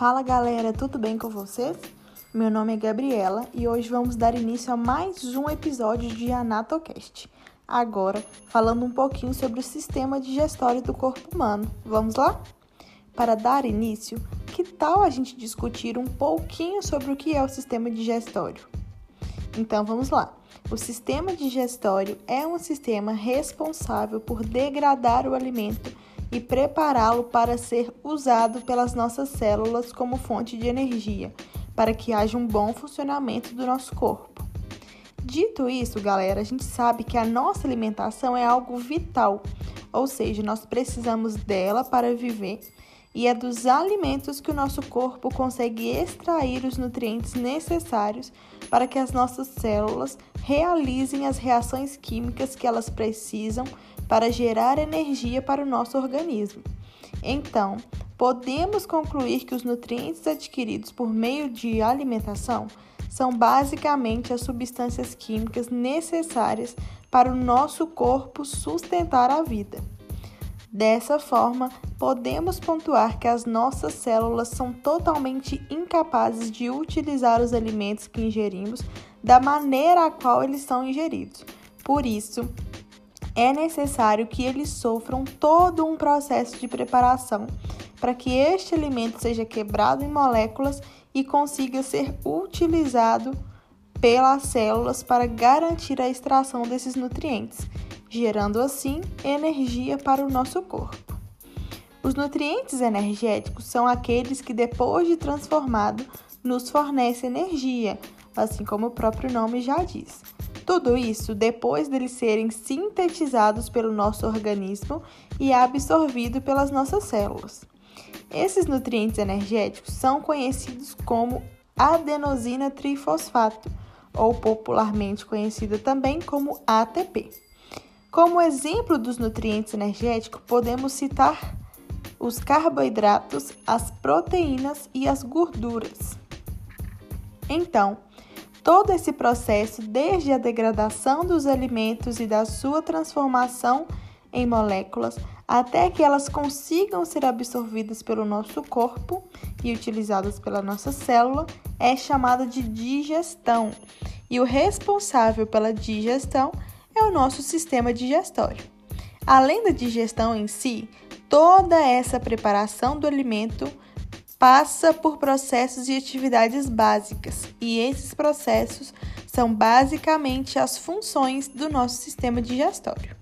Fala galera, tudo bem com vocês? Meu nome é Gabriela e hoje vamos dar início a mais um episódio de AnatoCast. Agora, falando um pouquinho sobre o sistema digestório do corpo humano. Vamos lá? Para dar início, que tal a gente discutir um pouquinho sobre o que é o sistema digestório? Então vamos lá. O sistema digestório é um sistema responsável por degradar o alimento e prepará-lo para ser usado pelas nossas células como fonte de energia, para que haja um bom funcionamento do nosso corpo. Dito isso, galera, a gente sabe que a nossa alimentação é algo vital, ou seja, nós precisamos dela para viver e é dos alimentos que o nosso corpo consegue extrair os nutrientes necessários para que as nossas células realizem as reações químicas que elas precisam para gerar energia para o nosso organismo. Então, podemos concluir que os nutrientes adquiridos por meio de alimentação são basicamente as substâncias químicas necessárias para o nosso corpo sustentar a vida. Dessa forma, podemos pontuar que as nossas células são totalmente incapazes de utilizar os alimentos que ingerimos da maneira a qual eles são ingeridos. Por isso, é necessário que eles sofram todo um processo de preparação para que este alimento seja quebrado em moléculas e consiga ser utilizado pelas células para garantir a extração desses nutrientes gerando assim energia para o nosso corpo. Os nutrientes energéticos são aqueles que, depois de transformado, nos fornecem energia, assim como o próprio nome já diz. Tudo isso depois deles serem sintetizados pelo nosso organismo e absorvido pelas nossas células. Esses nutrientes energéticos são conhecidos como adenosina trifosfato, ou popularmente conhecida também como ATP. Como exemplo dos nutrientes energéticos, podemos citar os carboidratos, as proteínas e as gorduras. Então, todo esse processo, desde a degradação dos alimentos e da sua transformação em moléculas, até que elas consigam ser absorvidas pelo nosso corpo e utilizadas pela nossa célula, é chamada de digestão. E o responsável pela digestão é o nosso sistema digestório. Além da digestão em si, toda essa preparação do alimento passa por processos e atividades básicas, e esses processos são basicamente as funções do nosso sistema digestório.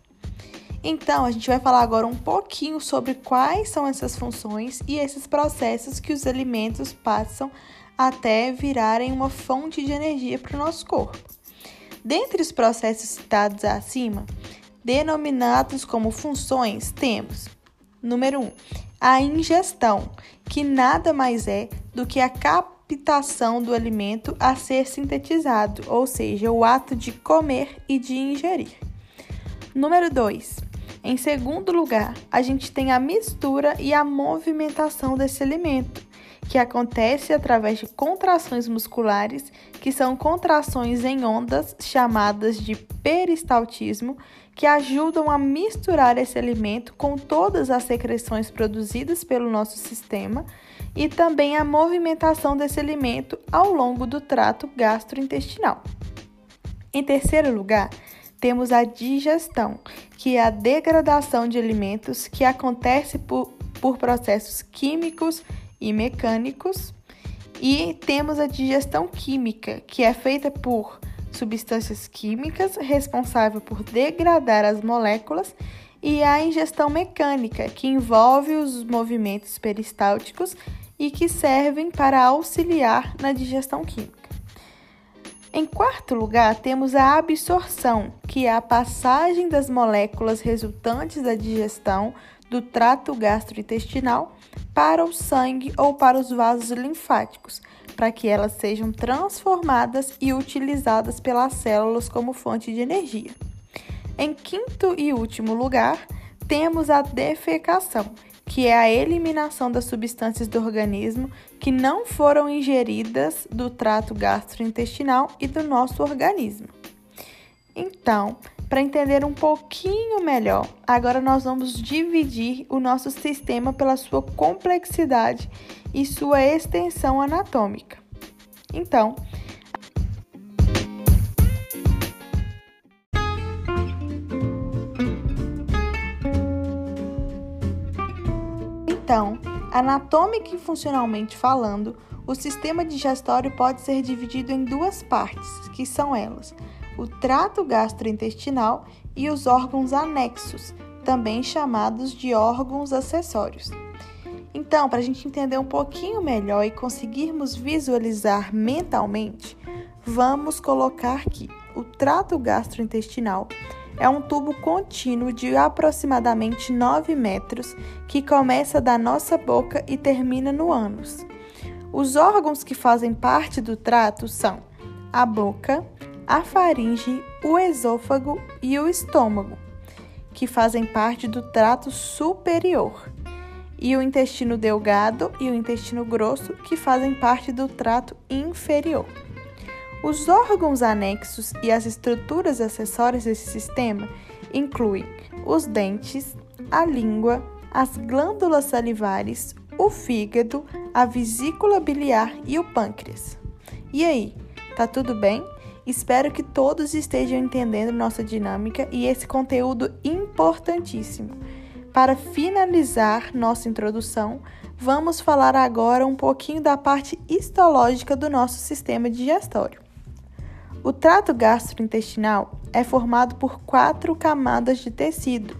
Então, a gente vai falar agora um pouquinho sobre quais são essas funções e esses processos que os alimentos passam até virarem uma fonte de energia para o nosso corpo. Dentre os processos citados acima, denominados como funções, temos: número 1, um, a ingestão, que nada mais é do que a captação do alimento a ser sintetizado, ou seja, o ato de comer e de ingerir. Número 2. Em segundo lugar, a gente tem a mistura e a movimentação desse alimento, que acontece através de contrações musculares, que são contrações em ondas chamadas de peristaltismo, que ajudam a misturar esse alimento com todas as secreções produzidas pelo nosso sistema e também a movimentação desse alimento ao longo do trato gastrointestinal. Em terceiro lugar, temos a digestão, que é a degradação de alimentos que acontece por, por processos químicos e mecânicos. E temos a digestão química, que é feita por substâncias químicas responsável por degradar as moléculas, e a ingestão mecânica, que envolve os movimentos peristálticos e que servem para auxiliar na digestão química. Em quarto lugar, temos a absorção, que é a passagem das moléculas resultantes da digestão do trato gastrointestinal para o sangue ou para os vasos linfáticos, para que elas sejam transformadas e utilizadas pelas células como fonte de energia. Em quinto e último lugar, temos a defecação, que é a eliminação das substâncias do organismo que não foram ingeridas do trato gastrointestinal e do nosso organismo. Então, Para entender um pouquinho melhor, agora nós vamos dividir o nosso sistema pela sua complexidade e sua extensão anatômica. Então, Então, anatômica e funcionalmente falando, o sistema digestório pode ser dividido em duas partes, que são elas: o trato gastrointestinal e os órgãos anexos, também chamados de órgãos acessórios. Então, para a gente entender um pouquinho melhor e conseguirmos visualizar mentalmente, vamos colocar que o trato gastrointestinal é um tubo contínuo de aproximadamente 9 metros que começa da nossa boca e termina no ânus. Os órgãos que fazem parte do trato são a boca, a faringe, o esôfago e o estômago, que fazem parte do trato superior, e o intestino delgado e o intestino grosso, que fazem parte do trato inferior. Os órgãos anexos e as estruturas acessórias desse sistema incluem os dentes, a língua, as glândulas salivares, o fígado, a vesícula biliar e o pâncreas. E aí, tá tudo bem? Espero que todos estejam entendendo nossa dinâmica e esse conteúdo importantíssimo. Para finalizar nossa introdução, vamos falar agora um pouquinho da parte histológica do nosso sistema digestório. O trato gastrointestinal é formado por quatro camadas de tecido,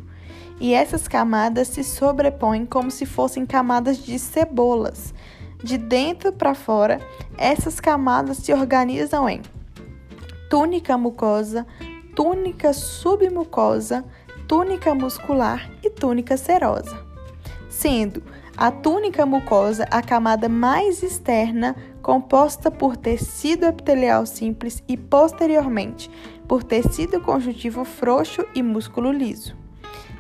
e essas camadas se sobrepõem como se fossem camadas de cebolas. De dentro para fora, essas camadas se organizam em túnica mucosa, túnica submucosa, túnica muscular e túnica serosa, sendo a túnica mucosa a camada mais externa composta por tecido epitelial simples e posteriormente por tecido conjuntivo frouxo e músculo liso.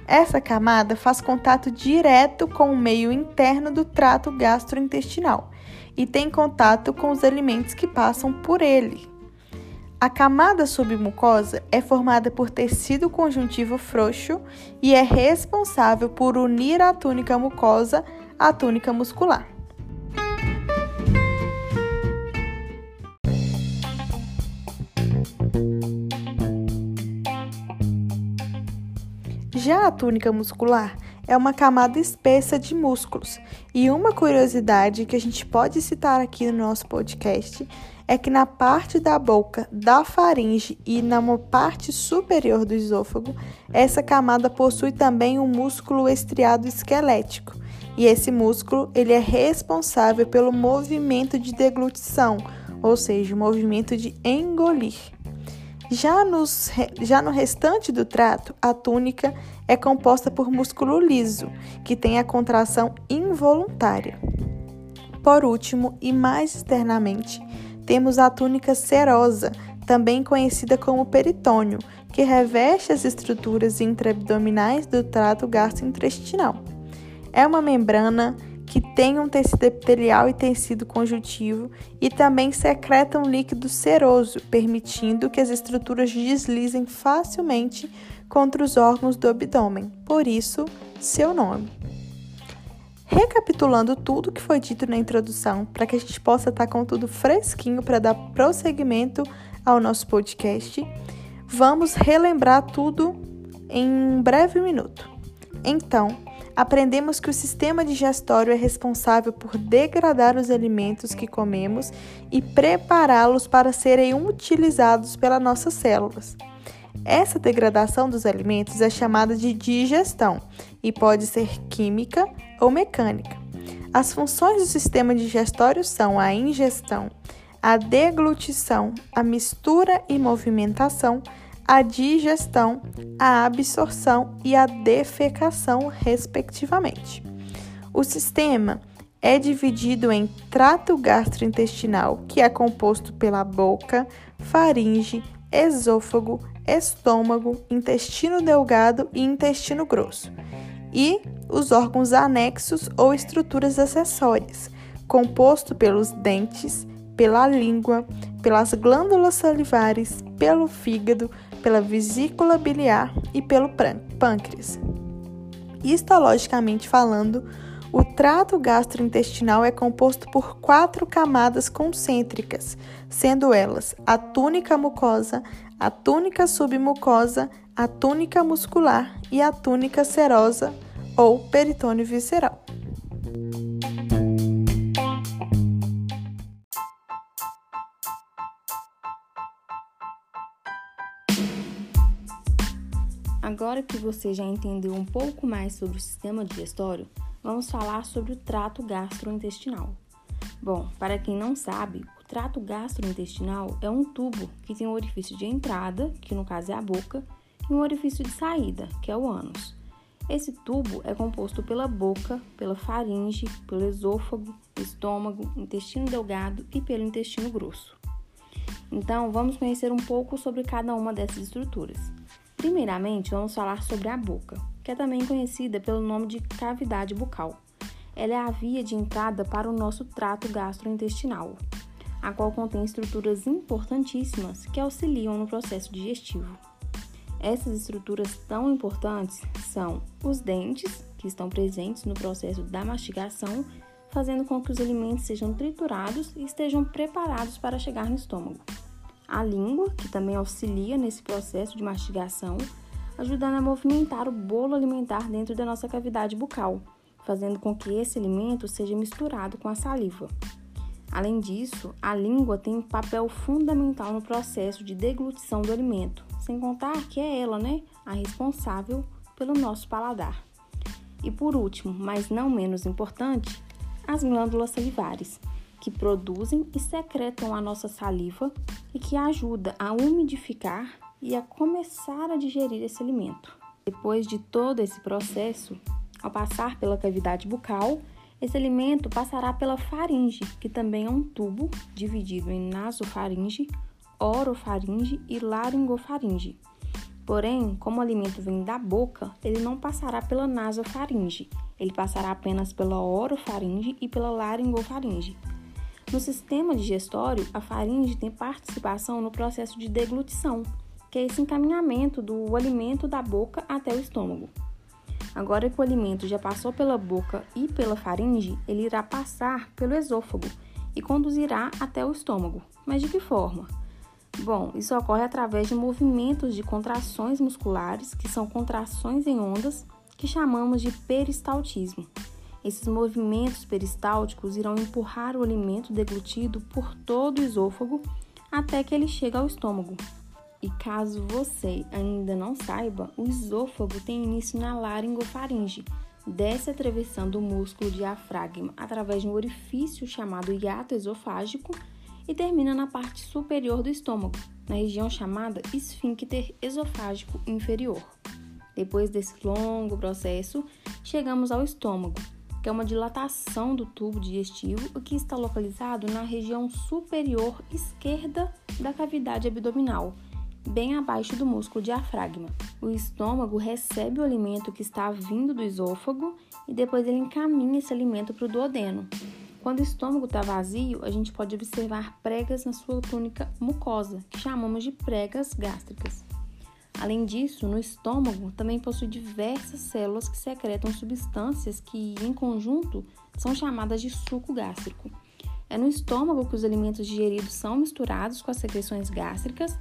Essa camada faz contato direto com o meio interno do trato gastrointestinal e tem contato com os alimentos que passam por ele. A camada submucosa é formada por tecido conjuntivo frouxo e é responsável por unir a túnica mucosa à túnica muscular. Já a túnica muscular é uma camada espessa de músculos. E uma curiosidade que a gente pode citar aqui no nosso podcast é que na parte da boca, da faringe e na parte superior do esôfago, essa camada possui também um músculo estriado esquelético. E esse músculo, ele é responsável pelo movimento de deglutição, ou seja, o movimento de engolir. Já, nos, já no restante do trato, a túnica é composta por músculo liso, que tem a contração involuntária. Por último, e mais externamente, temos a túnica serosa, também conhecida como peritônio, que reveste as estruturas intraabdominais do trato gastrointestinal. É uma membrana que tem um tecido epitelial e tecido conjuntivo e também secreta um líquido seroso, permitindo que as estruturas deslizem facilmente contra os órgãos do abdômen, por isso, seu nome. Recapitulando tudo que foi dito na introdução, para que a gente possa estar com tudo fresquinho para dar prosseguimento ao nosso podcast, vamos relembrar tudo em um breve minuto. Então, aprendemos que o sistema digestório é responsável por degradar os alimentos que comemos e prepará-los para serem utilizados pelas nossas células. Essa degradação dos alimentos é chamada de digestão e pode ser química ou mecânica. As funções do sistema digestório são a ingestão, a deglutição, a mistura e movimentação, a digestão, a absorção e a defecação, respectivamente. O sistema é dividido em trato gastrointestinal, que é composto pela boca, faringe, esôfago, estômago, intestino delgado e intestino grosso, e os órgãos anexos ou estruturas acessórias, composto pelos dentes, pela língua, pelas glândulas salivares, pelo fígado, pela vesícula biliar e pelo pâncreas. Histologicamente falando, o trato gastrointestinal é composto por quatro camadas concêntricas, sendo elas a túnica mucosa, a túnica submucosa, a túnica muscular e a túnica serosa ou peritônio visceral. Agora que você já entendeu um pouco mais sobre o sistema digestório, vamos falar sobre o trato gastrointestinal. Bom, para quem não sabe, o trato gastrointestinal é um tubo que tem um orifício de entrada, que no caso é a boca, e um orifício de saída, que é o ânus. Esse tubo é composto pela boca, pela faringe, pelo esôfago, estômago, intestino delgado e pelo intestino grosso. Então, vamos conhecer um pouco sobre cada uma dessas estruturas. Primeiramente, vamos falar sobre a boca, que é também conhecida pelo nome de cavidade bucal. Ela é a via de entrada para o nosso trato gastrointestinal, a qual contém estruturas importantíssimas que auxiliam no processo digestivo. Essas estruturas tão importantes são os dentes, que estão presentes no processo da mastigação, fazendo com que os alimentos sejam triturados e estejam preparados para chegar no estômago. A língua, que também auxilia nesse processo de mastigação, ajudando a movimentar o bolo alimentar dentro da nossa cavidade bucal, fazendo com que esse alimento seja misturado com a saliva. Além disso, a língua tem um papel fundamental no processo de deglutição do alimento, sem contar que é ela, né, a responsável pelo nosso paladar. E por último, mas não menos importante, as glândulas salivares, que produzem e secretam a nossa saliva e que ajuda a umidificar e a começar a digerir esse alimento. Depois de todo esse processo, ao passar pela cavidade bucal, esse alimento passará pela faringe, que também é um tubo dividido em nasofaringe, orofaringe e laringofaringe. Porém, como o alimento vem da boca, ele não passará pela nasofaringe, ele passará apenas pela orofaringe e pela laringofaringe. No sistema digestório, a faringe tem participação no processo de deglutição, que é esse encaminhamento do alimento da boca até o estômago. Agora que o alimento já passou pela boca e pela faringe, ele irá passar pelo esôfago e conduzirá até o estômago. Mas de que forma? Bom, isso ocorre através de movimentos de contrações musculares, que são contrações em ondas, que chamamos de peristaltismo. Esses movimentos peristálticos irão empurrar o alimento deglutido por todo o esôfago até que ele chegue ao estômago, e caso você ainda não saiba, o esôfago tem início na laringofaringe, desce atravessando o músculo diafragma através de um orifício chamado hiato esofágico e termina na parte superior do estômago, na região chamada esfíncter esofágico inferior. Depois desse longo processo, chegamos ao estômago, que é uma dilatação do tubo digestivo que está localizado na região superior esquerda da cavidade abdominal bem abaixo do músculo diafragma. O estômago recebe o alimento que está vindo do esôfago e depois ele encaminha esse alimento para o duodeno. Quando o estômago está vazio, a gente pode observar pregas na sua túnica mucosa, que chamamos de pregas gástricas. Além disso, no estômago também possui diversas células que secretam substâncias que, em conjunto, são chamadas de suco gástrico. É no estômago que os alimentos digeridos são misturados com as secreções gástricas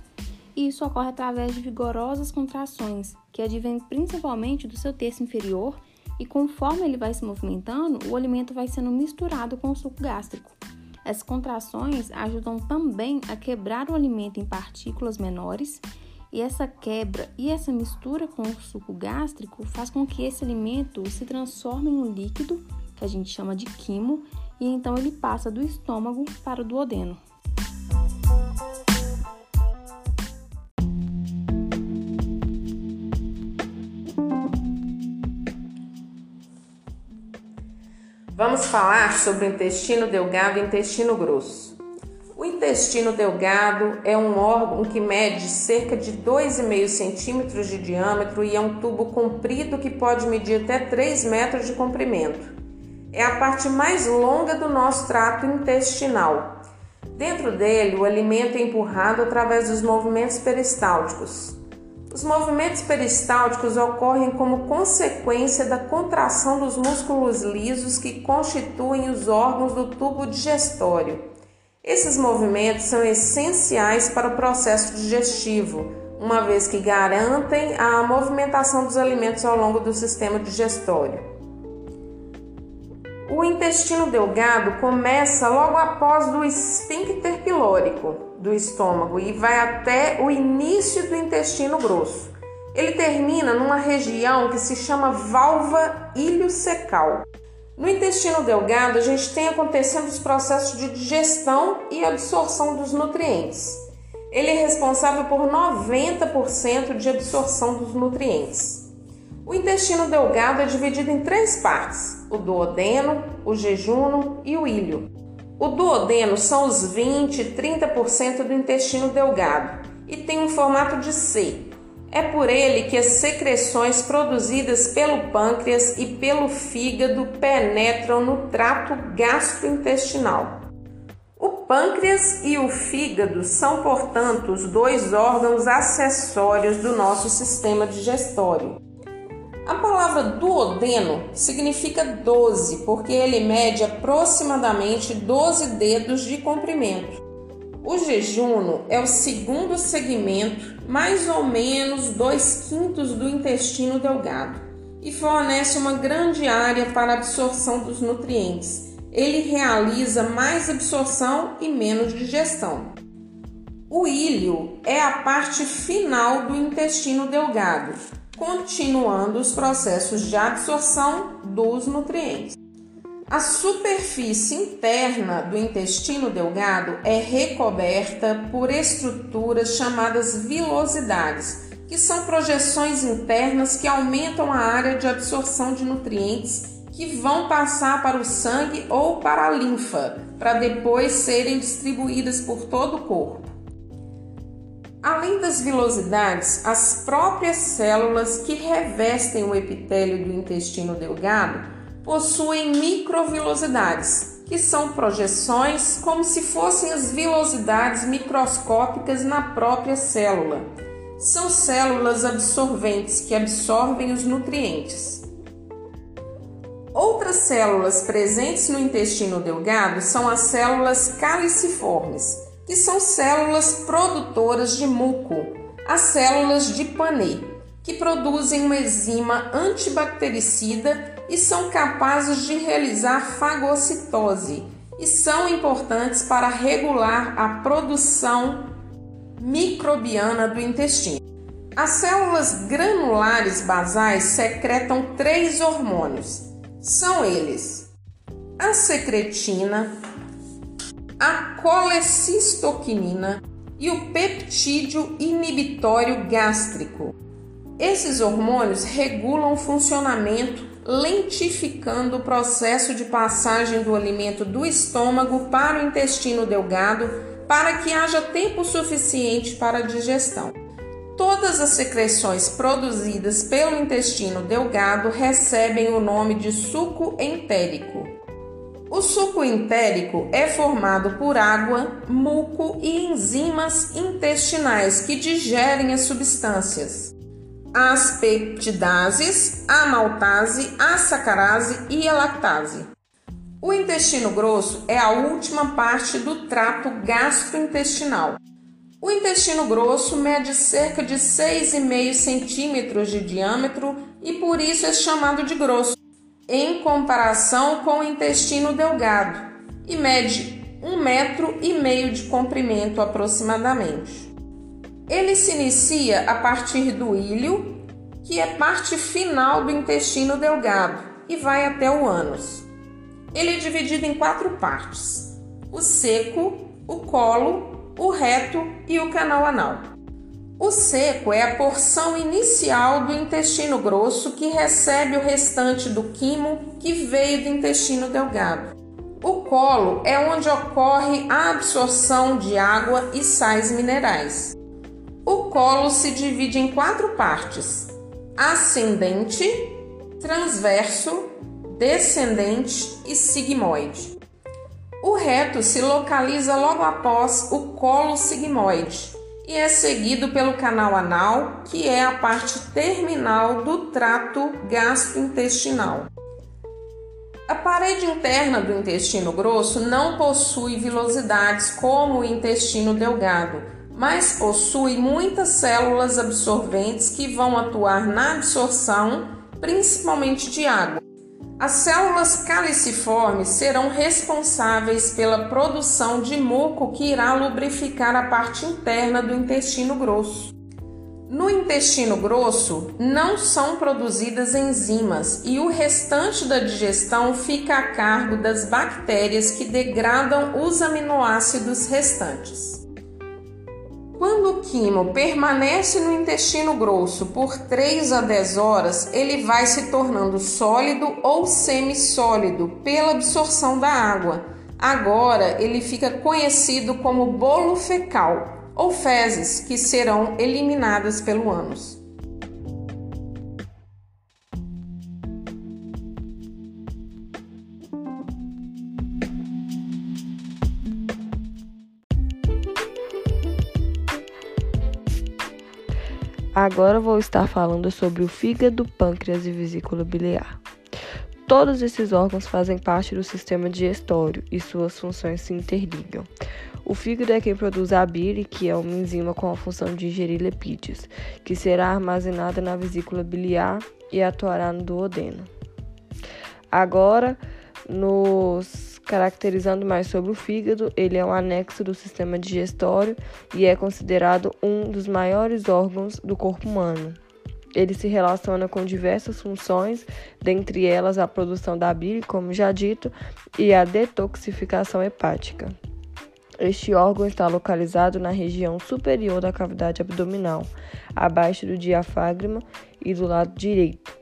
e isso ocorre através de vigorosas contrações, que advêm principalmente do seu terço inferior, e conforme ele vai se movimentando, o alimento vai sendo misturado com o suco gástrico. Essas contrações ajudam também a quebrar o alimento em partículas menores, e essa quebra e essa mistura com o suco gástrico faz com que esse alimento se transforme em um líquido, que a gente chama de quimo, e então ele passa do estômago para o duodeno. Vamos falar sobre o intestino delgado e intestino grosso. O intestino delgado é um órgão que mede cerca de 2,5 centímetros de diâmetro e é um tubo comprido que pode medir até 3 metros de comprimento. É a parte mais longa do nosso trato intestinal. Dentro dele, o alimento é empurrado através dos movimentos peristálticos. Os movimentos peristálticos ocorrem como consequência da contração dos músculos lisos que constituem os órgãos do tubo digestório. Esses movimentos são essenciais para o processo digestivo, uma vez que garantem a movimentação dos alimentos ao longo do sistema digestório. O intestino delgado começa logo após o esfíncter pilórico, do estômago e vai até o início do intestino grosso. Ele termina numa região que se chama válvula iliocecal. No intestino delgado, a gente tem acontecendo os processos de digestão e absorção dos nutrientes. Ele é responsável por 90% de absorção dos nutrientes. O intestino delgado é dividido em três partes: o duodeno, o jejuno e o ilho. O duodeno são os 20, 30% do intestino delgado e tem um formato de C. É por ele que as secreções produzidas pelo pâncreas e pelo fígado penetram no trato gastrointestinal. O pâncreas e o fígado são, portanto, os dois órgãos acessórios do nosso sistema digestório. A palavra duodeno significa 12, porque ele mede aproximadamente 12 dedos de comprimento. O jejuno é o segundo segmento, mais ou menos 2 quintos do intestino delgado, e fornece uma grande área para absorção dos nutrientes. Ele realiza mais absorção e menos digestão. O ilho é a parte final do intestino delgado, continuando os processos de absorção dos nutrientes. A superfície interna do intestino delgado é recoberta por estruturas chamadas vilosidades, que são projeções internas que aumentam a área de absorção de nutrientes que vão passar para o sangue ou para a linfa, para depois serem distribuídas por todo o corpo. Além das vilosidades, as próprias células que revestem o epitélio do intestino delgado possuem microvilosidades, que são projeções como se fossem as vilosidades microscópicas na própria célula. São células absorventes que absorvem os nutrientes. Outras células presentes no intestino delgado são as células caliciformes que são células produtoras de muco, as células de Panay, que produzem uma enzima antibactericida e são capazes de realizar fagocitose e são importantes para regular a produção microbiana do intestino. As células granulares basais secretam três hormônios. São eles: a secretina, a colecistoquinina e o peptídeo inibitório gástrico. Esses hormônios regulam o funcionamento, lentificando o processo de passagem do alimento do estômago para o intestino delgado, para que haja tempo suficiente para a digestão. Todas as secreções produzidas pelo intestino delgado recebem o nome de suco entérico. O suco entérico é formado por água, muco e enzimas intestinais que digerem as substâncias. As peptidases, a maltase, a sacarase e a lactase. O intestino grosso é a última parte do trato gastrointestinal. O intestino grosso mede cerca de 6,5 centímetros de diâmetro e por isso é chamado de grosso em comparação com o intestino delgado e mede um metro e meio de comprimento aproximadamente. Ele se inicia a partir do ilho, que é parte final do intestino delgado, e vai até o ânus. Ele é dividido em quatro partes: o seco, o colo, o reto e o canal anal. O seco é a porção inicial do intestino grosso que recebe o restante do quimo que veio do intestino delgado. O colo é onde ocorre a absorção de água e sais minerais. O colo se divide em quatro partes: ascendente, transverso, descendente e sigmoide. O reto se localiza logo após o colo sigmoide e é seguido pelo canal anal, que é a parte terminal do trato gastrointestinal. A parede interna do intestino grosso não possui vilosidades como o intestino delgado, mas possui muitas células absorventes que vão atuar na absorção, principalmente de água. As células caliciformes serão responsáveis pela produção de muco que irá lubrificar a parte interna do intestino grosso. No intestino grosso não são produzidas enzimas e o restante da digestão fica a cargo das bactérias que degradam os aminoácidos restantes. Quando o quimo permanece no intestino grosso por 3 a 10 horas, ele vai se tornando sólido ou semissólido pela absorção da água. Agora ele fica conhecido como bolo fecal ou fezes que serão eliminadas pelo ânus. Agora vou estar falando sobre o fígado, pâncreas e vesícula biliar. Todos esses órgãos fazem parte do sistema digestório e suas funções se interligam. O fígado é quem produz a bile, que é uma enzima com a função de digerir lipídios, que será armazenada na vesícula biliar e atuará no duodeno. Agora, nos caracterizando mais sobre o fígado, ele é um anexo do sistema digestório e é considerado um dos maiores órgãos do corpo humano. Ele se relaciona com diversas funções, dentre elas a produção da bile, como já dito, e a detoxificação hepática. Este órgão está localizado na região superior da cavidade abdominal, abaixo do diafragma e do lado direito.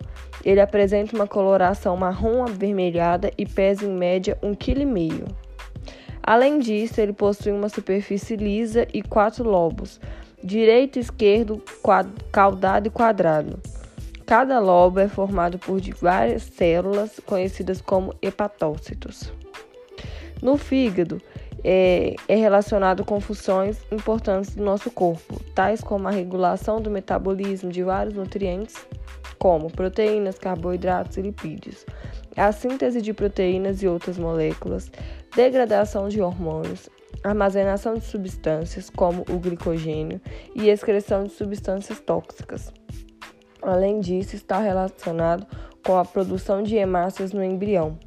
Ele apresenta uma coloração marrom avermelhada e pesa em média 1,5 kg. Além disso, ele possui uma superfície lisa e quatro lobos, direito, esquerdo, caudado e quadrado. Cada lobo é formado por várias células conhecidas como hepatócitos. No fígado, é, é, relacionado com funções importantes do nosso corpo, tais como a regulação do metabolismo de vários nutrientes como proteínas, carboidratos e lipídios, a síntese de proteínas e outras moléculas, degradação de hormônios, armazenação de substâncias, como o glicogênio, e excreção de substâncias tóxicas. Além disso, está relacionado com a produção de hemácias no embrião.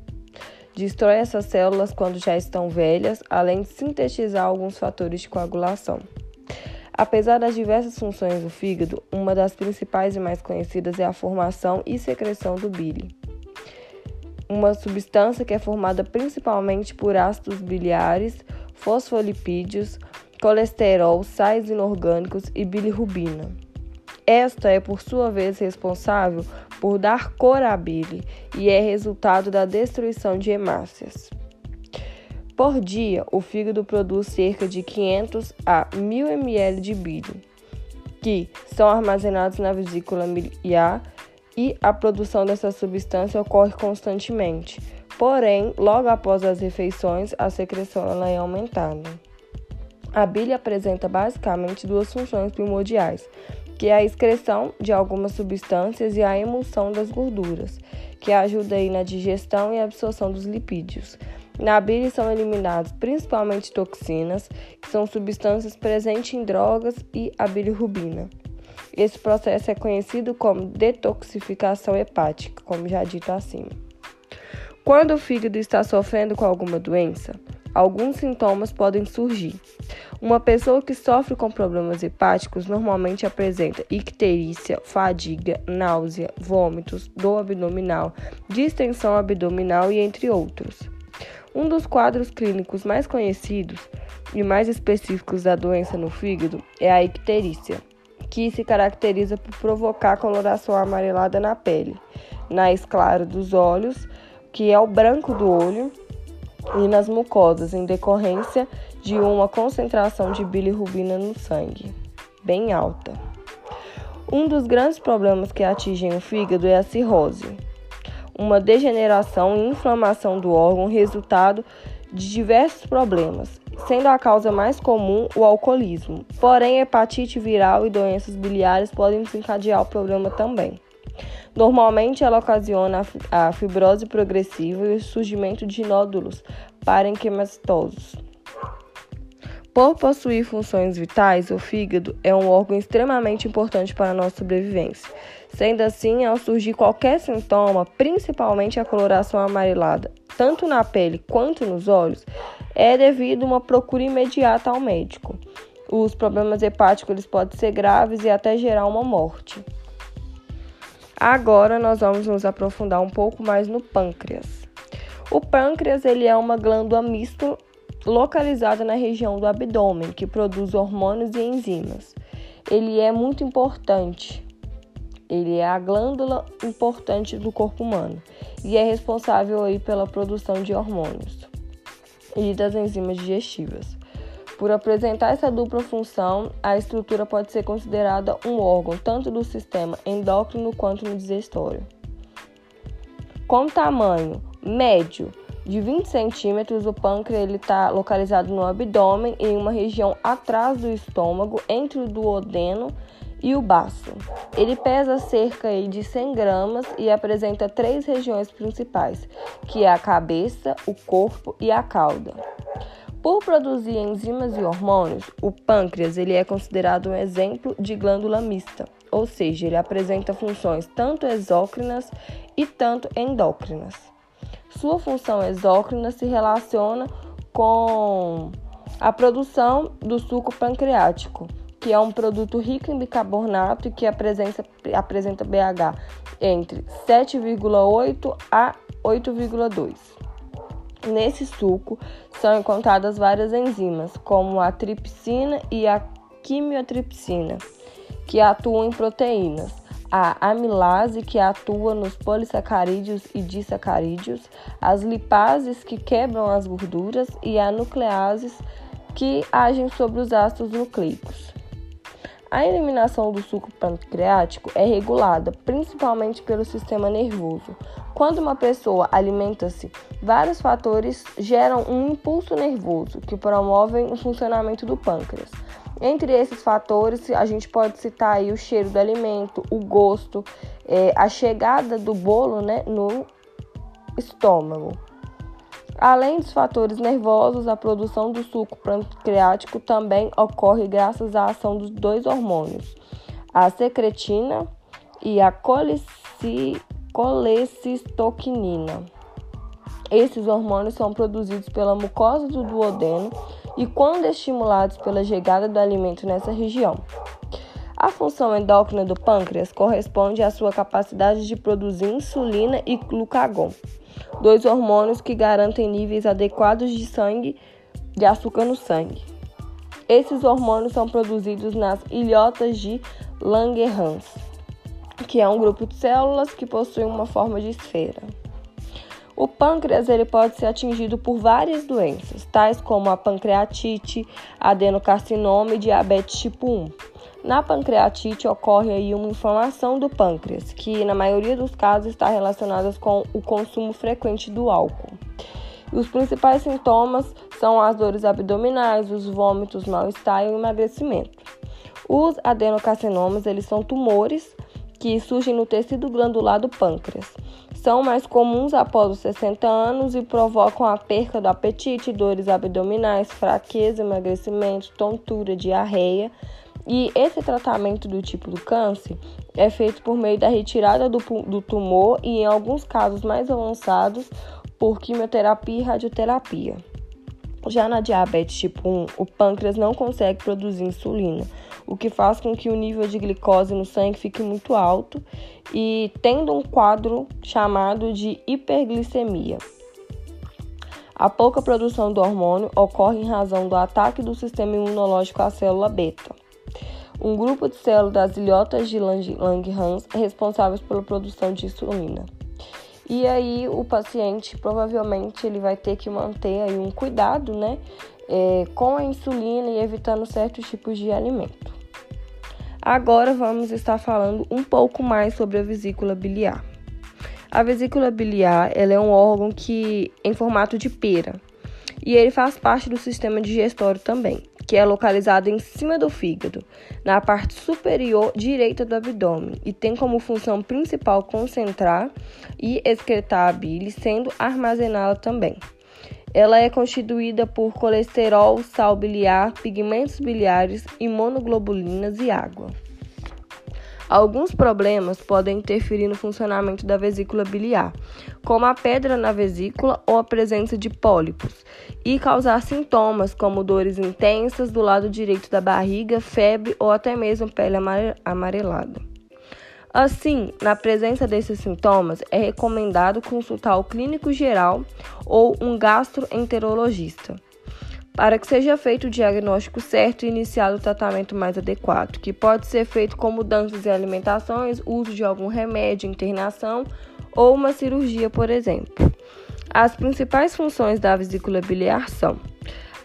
Destrói essas células quando já estão velhas, além de sintetizar alguns fatores de coagulação. Apesar das diversas funções do fígado, uma das principais e mais conhecidas é a formação e secreção do bile, uma substância que é formada principalmente por ácidos biliares, fosfolipídios, colesterol, sais inorgânicos e bilirrubina. Esta é, por sua vez, responsável por dar cor à bile e é resultado da destruição de hemácias. Por dia, o fígado produz cerca de 500 a 1000 ml de bile, que são armazenados na vesícula biliar e a produção dessa substância ocorre constantemente. Porém, logo após as refeições, a secreção ela é aumentada. A bile apresenta basicamente duas funções primordiais, que é a excreção de algumas substâncias e a emulsão das gorduras, que ajuda aí na digestão e absorção dos lipídios. Na bile são eliminados principalmente toxinas, que são substâncias presentes em drogas e a bilirrubina. Esse processo é conhecido como detoxificação hepática, como já dito acima. Quando o fígado está sofrendo com alguma doença, alguns sintomas podem surgir. Uma pessoa que sofre com problemas hepáticos normalmente apresenta icterícia, fadiga, náusea, vômitos, dor abdominal, distensão abdominal e entre outros. Um dos quadros clínicos mais conhecidos e mais específicos da doença no fígado é a icterícia, que se caracteriza por provocar coloração amarelada na pele, na esclara dos olhos, que é o branco do olho, e nas mucosas, em decorrência de uma concentração de bilirrubina no sangue bem alta. Um dos grandes problemas que atingem o fígado é a cirrose, uma degeneração e inflamação do órgão resultado de diversos problemas, sendo a causa mais comum o alcoolismo. Porém, hepatite viral e doenças biliares podem desencadear o problema também. Normalmente, ela ocasiona a fibrose progressiva e o surgimento de nódulos parenquimatosos. Por possuir funções vitais, o fígado é um órgão extremamente importante para a nossa sobrevivência. Sendo assim, ao surgir qualquer sintoma, principalmente a coloração amarelada, tanto na pele quanto nos olhos, é devido a uma procura imediata ao médico. Os problemas hepáticos eles podem ser graves e até gerar uma morte. Agora nós vamos nos aprofundar um pouco mais no pâncreas. O pâncreas ele é uma glândula mista localizada na região do abdômen, que produz hormônios e enzimas. Ele é muito importante. Ele é a glândula importante do corpo humano e é responsável aí pela produção de hormônios e das enzimas digestivas. Por apresentar essa dupla função, a estrutura pode ser considerada um órgão tanto do sistema endócrino quanto no digestório. Com tamanho médio, de 20 centímetros, o pâncreas está localizado no abdômen, em uma região atrás do estômago, entre o duodeno e o baço. Ele pesa cerca de 100 gramas e apresenta três regiões principais, que é a cabeça, o corpo e a cauda. Por produzir enzimas e hormônios, o pâncreas ele é considerado um exemplo de glândula mista, ou seja, ele apresenta funções tanto exócrinas e tanto endócrinas. Sua função exócrina se relaciona com a produção do suco pancreático, que é um produto rico em bicarbonato e que apresenta, apresenta BH entre 7,8 a 8,2. Nesse suco são encontradas várias enzimas, como a tripsina e a quimiotripsina, que atuam em proteínas a amilase, que atua nos polissacarídeos e disacarídeos, as lipases, que quebram as gorduras, e a nucleases, que agem sobre os ácidos nucleicos. A eliminação do suco pancreático é regulada principalmente pelo sistema nervoso. Quando uma pessoa alimenta-se, vários fatores geram um impulso nervoso que promovem o funcionamento do pâncreas. Entre esses fatores, a gente pode citar aí o cheiro do alimento, o gosto, é, a chegada do bolo né, no estômago. Além dos fatores nervosos, a produção do suco pancreático também ocorre graças à ação dos dois hormônios, a secretina e a colecistoquinina. Esses hormônios são produzidos pela mucosa do duodeno e quando estimulados pela chegada do alimento nessa região. A função endócrina do pâncreas corresponde à sua capacidade de produzir insulina e glucagon, dois hormônios que garantem níveis adequados de sangue de açúcar no sangue. Esses hormônios são produzidos nas ilhotas de Langerhans, que é um grupo de células que possui uma forma de esfera. O pâncreas ele pode ser atingido por várias doenças, tais como a pancreatite, adenocarcinoma e diabetes tipo 1. Na pancreatite ocorre aí uma inflamação do pâncreas, que na maioria dos casos está relacionada com o consumo frequente do álcool. Os principais sintomas são as dores abdominais, os vômitos, mal-estar e o emagrecimento. Os adenocarcinomas, eles são tumores que surgem no tecido glandular do pâncreas. São mais comuns após os 60 anos e provocam a perca do apetite, dores abdominais, fraqueza, emagrecimento, tontura, diarreia. E esse tratamento do tipo do câncer é feito por meio da retirada do, do tumor e, em alguns casos mais avançados, por quimioterapia e radioterapia. Já na diabetes tipo 1, o pâncreas não consegue produzir insulina, o que faz com que o nível de glicose no sangue fique muito alto e tendo um quadro chamado de hiperglicemia. A pouca produção do hormônio ocorre em razão do ataque do sistema imunológico à célula beta, um grupo de células das ilhotas de Langerhans responsáveis pela produção de insulina. E aí o paciente provavelmente ele vai ter que manter aí um cuidado, né, é, com a insulina e evitando certos tipos de alimento. Agora vamos estar falando um pouco mais sobre a vesícula biliar. A vesícula biliar ela é um órgão que em formato de pera e ele faz parte do sistema digestório também, que é localizado em cima do fígado, na parte superior direita do abdômen, e tem como função principal concentrar e excretar a bile, sendo armazená-la também. Ela é constituída por colesterol, sal biliar, pigmentos biliares, imunoglobulinas e água. Alguns problemas podem interferir no funcionamento da vesícula biliar, como a pedra na vesícula ou a presença de pólipos, e causar sintomas como dores intensas do lado direito da barriga, febre ou até mesmo pele amarelada. Assim, na presença desses sintomas, é recomendado consultar o clínico geral ou um gastroenterologista para que seja feito o diagnóstico certo e iniciado o tratamento mais adequado, que pode ser feito com mudanças em alimentações, uso de algum remédio, internação ou uma cirurgia, por exemplo. As principais funções da vesícula biliar são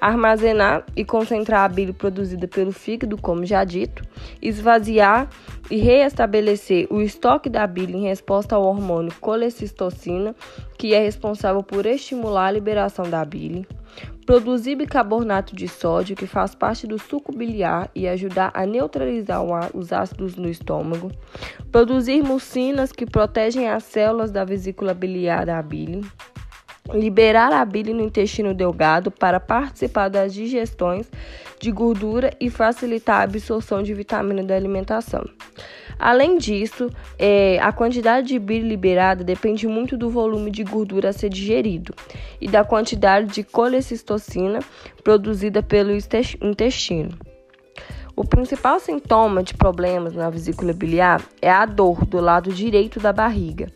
armazenar e concentrar a bile produzida pelo fígado, como já dito, esvaziar e reestabelecer o estoque da bile em resposta ao hormônio colecistocina, que é responsável por estimular a liberação da bile, produzir bicarbonato de sódio, que faz parte do suco biliar e ajudar a neutralizar os ácidos no estômago, produzir mucinas que protegem as células da vesícula biliar da bile, liberar a bile no intestino delgado para participar das digestões de gordura e facilitar a absorção de vitamina da alimentação. Além disso, é, a quantidade de bile liberada depende muito do volume de gordura a ser digerido e da quantidade de colecistocina produzida pelo intestino. O principal sintoma de problemas na vesícula biliar é a dor do lado direito da barriga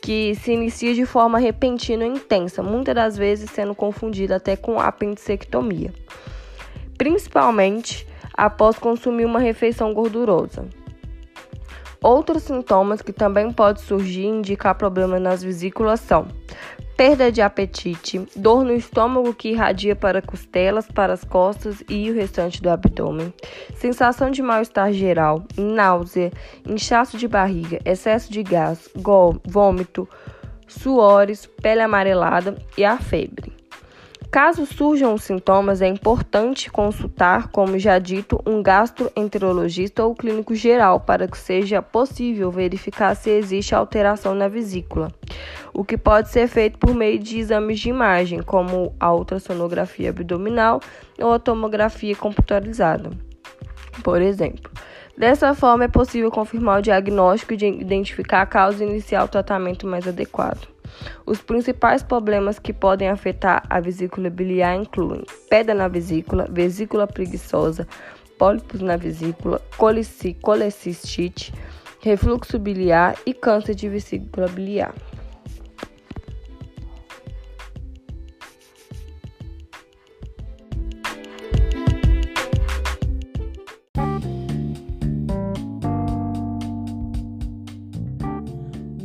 que se inicia de forma repentina e intensa, muitas das vezes sendo confundida até com apendicectomia, principalmente após consumir uma refeição gordurosa. Outros sintomas que também podem surgir e indicar problemas nas vesículas são perda de apetite, dor no estômago que irradia para costelas, para as costas e o restante do abdômen, sensação de mal-estar geral, náusea, inchaço de barriga, excesso de gás, vômito, suores, pele amarelada e a febre. Caso surjam sintomas, é importante consultar, como já dito, um gastroenterologista ou clínico geral para que seja possível verificar se existe alteração na vesícula, o que pode ser feito por meio de exames de imagem, como a ultrassonografia abdominal ou a tomografia computadorizada, por exemplo. Dessa forma, é possível confirmar o diagnóstico e identificar a causa e iniciar o tratamento mais adequado. Os principais problemas que podem afetar a vesícula biliar incluem pedra na vesícula, vesícula preguiçosa, pólipos na vesícula, colecistite, refluxo biliar e câncer de vesícula biliar.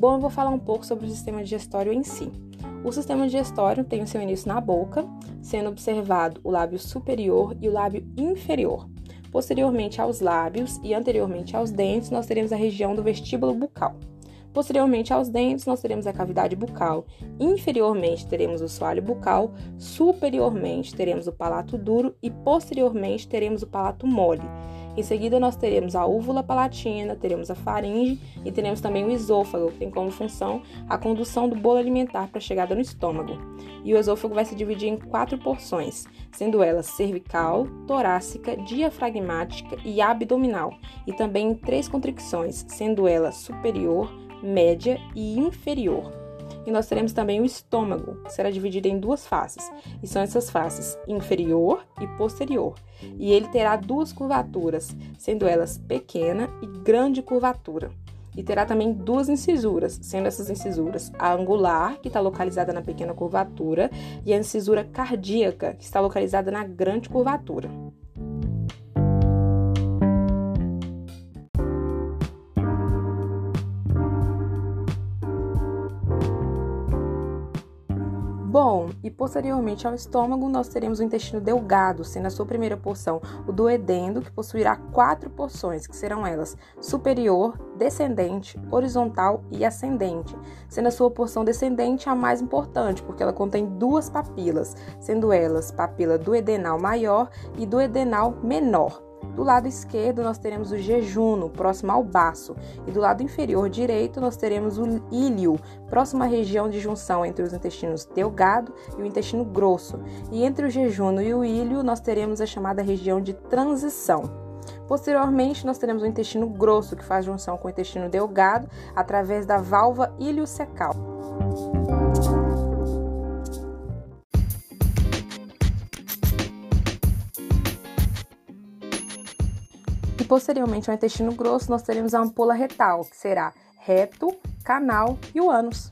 Bom, eu vou falar um pouco sobre o sistema digestório em si. O sistema digestório tem o seu início na boca, sendo observado o lábio superior e o lábio inferior. Posteriormente aos lábios e anteriormente aos dentes, nós teremos a região do vestíbulo bucal. Posteriormente aos dentes, nós teremos a cavidade bucal. Inferiormente, teremos o soalho bucal. Superiormente, teremos o palato duro. E posteriormente, teremos o palato mole. Em seguida, nós teremos a úvula palatina, teremos a faringe e teremos também o esôfago, que tem como função a condução do bolo alimentar para a chegada no estômago. E o esôfago vai se dividir em quatro porções, sendo elas cervical, torácica, diafragmática e abdominal, e também em três contricções, sendo ela superior, média e inferior. E nós teremos também o estômago, que será dividido em duas faces, e são essas faces inferior e posterior. E ele terá duas curvaturas, sendo elas pequena e grande curvatura. E terá também duas incisuras, sendo essas incisuras a angular, que está localizada na pequena curvatura, e a incisura cardíaca, que está localizada na grande curvatura. Bom, e posteriormente ao estômago, nós teremos o intestino delgado, sendo a sua primeira porção o duodendo, que possuirá quatro porções, que serão elas superior, descendente, horizontal e ascendente, sendo a sua porção descendente a mais importante, porque ela contém duas papilas, sendo elas papila duodenal maior e duodenal menor. Do lado esquerdo, nós teremos o jejuno, próximo ao baço, e do lado inferior direito, nós teremos o íleo, próximo à região de junção entre os intestinos delgado e o intestino grosso. E entre o jejuno e o íleo, nós teremos a chamada região de transição. Posteriormente, nós teremos o intestino grosso, que faz junção com o intestino delgado através da válvula iliocecal. Posteriormente ao intestino grosso, nós teremos a ampola retal, que será reto, canal e o ânus.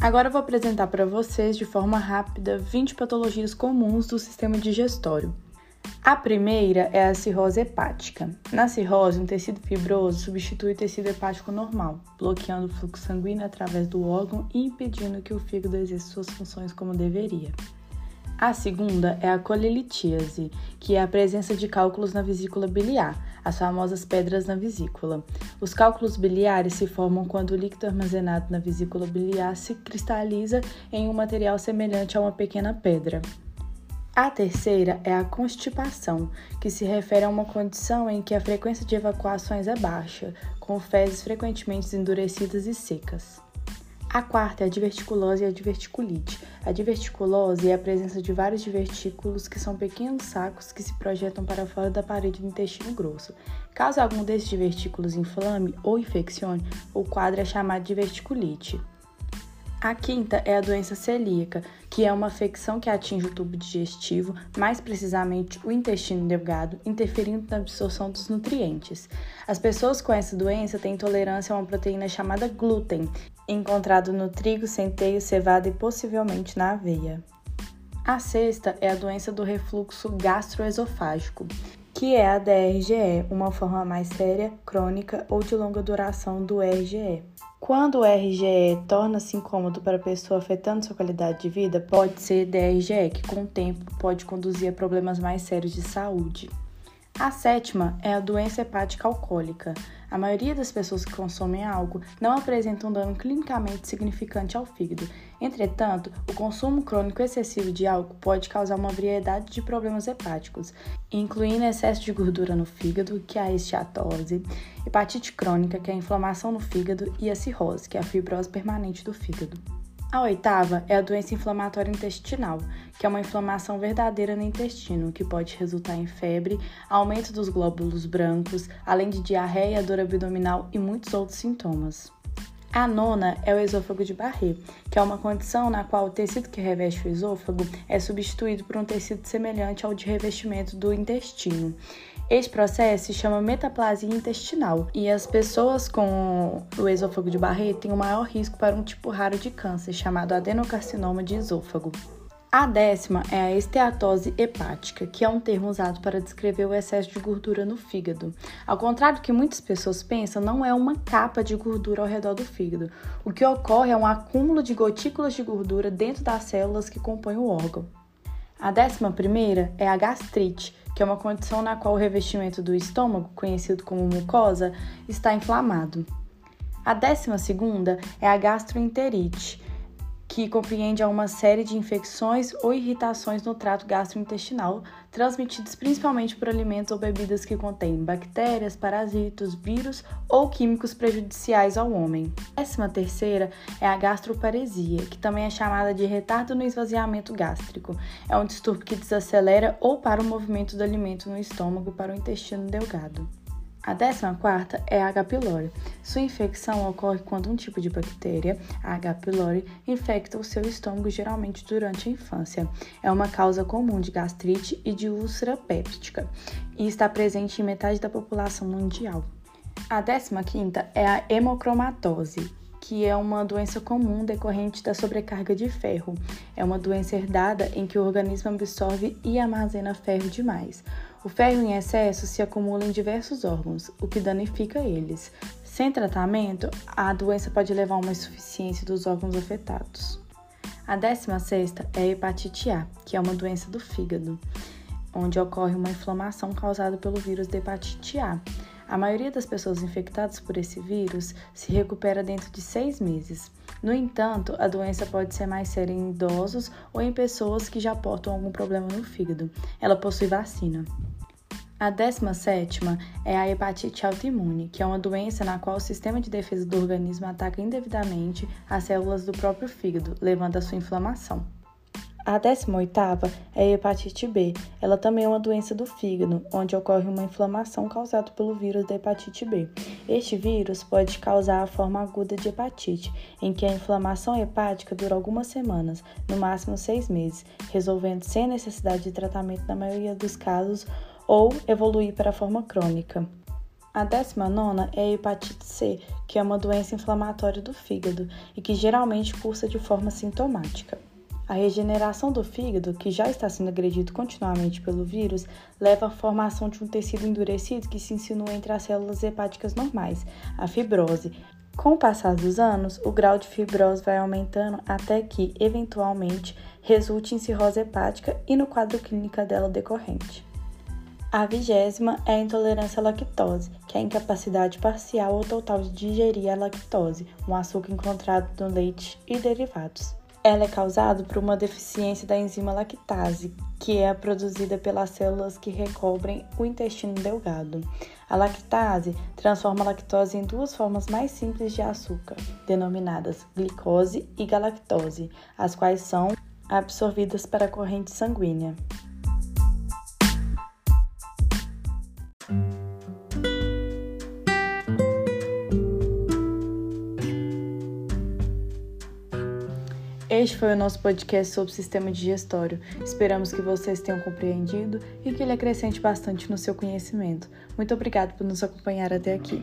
Agora eu vou apresentar para vocês de forma rápida 20 patologias comuns do sistema digestório. A primeira é a cirrose hepática. Na cirrose, um tecido fibroso substitui o tecido hepático normal, bloqueando o fluxo sanguíneo através do órgão e impedindo que o fígado exerça suas funções como deveria. A segunda é a colelitíase, que é a presença de cálculos na vesícula biliar, as famosas pedras na vesícula. Os cálculos biliares se formam quando o líquido armazenado na vesícula biliar se cristaliza em um material semelhante a uma pequena pedra. A terceira é a constipação, que se refere a uma condição em que a frequência de evacuações é baixa, com fezes frequentemente endurecidas e secas. A quarta é a diverticulose e a diverticulite. A diverticulose é a presença de vários divertículos, que são pequenos sacos que se projetam para fora da parede do intestino grosso. Caso algum desses divertículos inflame ou infeccione, o quadro é chamado de diverticulite. A quinta é a doença celíaca, que é uma afecção que atinge o tubo digestivo, mais precisamente o intestino delgado, interferindo na absorção dos nutrientes. As pessoas com essa doença têm intolerância a uma proteína chamada glúten, encontrado no trigo, centeio, cevada e possivelmente na aveia. A sexta é a doença do refluxo gastroesofágico, que é a DRGE, uma forma mais séria, crônica ou de longa duração do RGE. Quando o RGE torna-se incômodo para a pessoa afetando sua qualidade de vida, pode ser DRGE, que com o tempo pode conduzir a problemas mais sérios de saúde. A sétima é a doença hepática alcoólica. A maioria das pessoas que consomem álcool não apresentam dano clinicamente significante ao fígado. Entretanto, o consumo crônico excessivo de álcool pode causar uma variedade de problemas hepáticos, incluindo excesso de gordura no fígado, que é a esteatose, hepatite crônica, que é a inflamação no fígado, e a cirrose, que é a fibrose permanente do fígado. A oitava é a doença inflamatória intestinal, que é uma inflamação verdadeira no intestino, que pode resultar em febre, aumento dos glóbulos brancos, além de diarreia, dor abdominal e muitos outros sintomas. A nona é o esôfago de Barré, que é uma condição na qual o tecido que reveste o esôfago é substituído por um tecido semelhante ao de revestimento do intestino. Este processo se chama metaplasia intestinal e as pessoas com o esôfago de Barré têm o maior risco para um tipo raro de câncer chamado adenocarcinoma de esôfago. A décima é a esteatose hepática, que é um termo usado para descrever o excesso de gordura no fígado. Ao contrário do que muitas pessoas pensam, não é uma capa de gordura ao redor do fígado. O que ocorre é um acúmulo de gotículas de gordura dentro das células que compõem o órgão. A décima primeira é a gastrite, que é uma condição na qual o revestimento do estômago, conhecido como mucosa, está inflamado. A décima segunda é a gastroenterite, que compreende uma série de infecções ou irritações no trato gastrointestinal, transmitidas principalmente por alimentos ou bebidas que contêm bactérias, parasitos, vírus ou químicos prejudiciais ao homem. Décima terceira é a gastroparesia, que também é chamada de retardo no esvaziamento gástrico. É um distúrbio que desacelera ou para o movimento do alimento no estômago para o intestino delgado. A décima quarta é a H. pylori. Sua infecção ocorre quando um tipo de bactéria, a H. pylori, infecta o seu estômago geralmente durante a infância. É uma causa comum de gastrite e de úlcera péptica e está presente em metade da população mundial. A décima quinta é a hemocromatose, que é uma doença comum decorrente da sobrecarga de ferro. É uma doença herdada em que o organismo absorve e armazena ferro demais. O ferro em excesso se acumula em diversos órgãos, o que danifica eles. Sem tratamento, a doença pode levar a uma insuficiência dos órgãos afetados. A 16 é a hepatite A, que é uma doença do fígado, onde ocorre uma inflamação causada pelo vírus da hepatite A. A maioria das pessoas infectadas por esse vírus se recupera dentro de seis meses. No entanto, a doença pode ser mais séria em idosos ou em pessoas que já portam algum problema no fígado. Ela possui vacina. A 17 é a hepatite autoimune, que é uma doença na qual o sistema de defesa do organismo ataca indevidamente as células do próprio fígado, levando à sua inflamação. A 18ª é a hepatite B. Ela também é uma doença do fígado, onde ocorre uma inflamação causada pelo vírus da hepatite B. Este vírus pode causar a forma aguda de hepatite, em que a inflamação hepática dura algumas semanas, no máximo seis meses, resolvendo sem necessidade de tratamento na maioria dos casos ou evoluir para a forma crônica. A 19 é a hepatite C, que é uma doença inflamatória do fígado e que geralmente cursa de forma sintomática. A regeneração do fígado, que já está sendo agredido continuamente pelo vírus, leva à formação de um tecido endurecido que se insinua entre as células hepáticas normais, a fibrose. Com o passar dos anos, o grau de fibrose vai aumentando até que, eventualmente, resulte em cirrose hepática e no quadro clínico dela decorrente. A vigésima é a intolerância à lactose, que é a incapacidade parcial ou total de digerir a lactose, um açúcar encontrado no leite e derivados. Ela é causada por uma deficiência da enzima lactase, que é produzida pelas células que recobrem o intestino delgado. A lactase transforma a lactose em duas formas mais simples de açúcar, denominadas glicose e galactose, as quais são absorvidas para a corrente sanguínea. Este foi o nosso podcast sobre sistema digestório. Esperamos que vocês tenham compreendido e que ele acrescente bastante no seu conhecimento. Muito obrigado por nos acompanhar até aqui.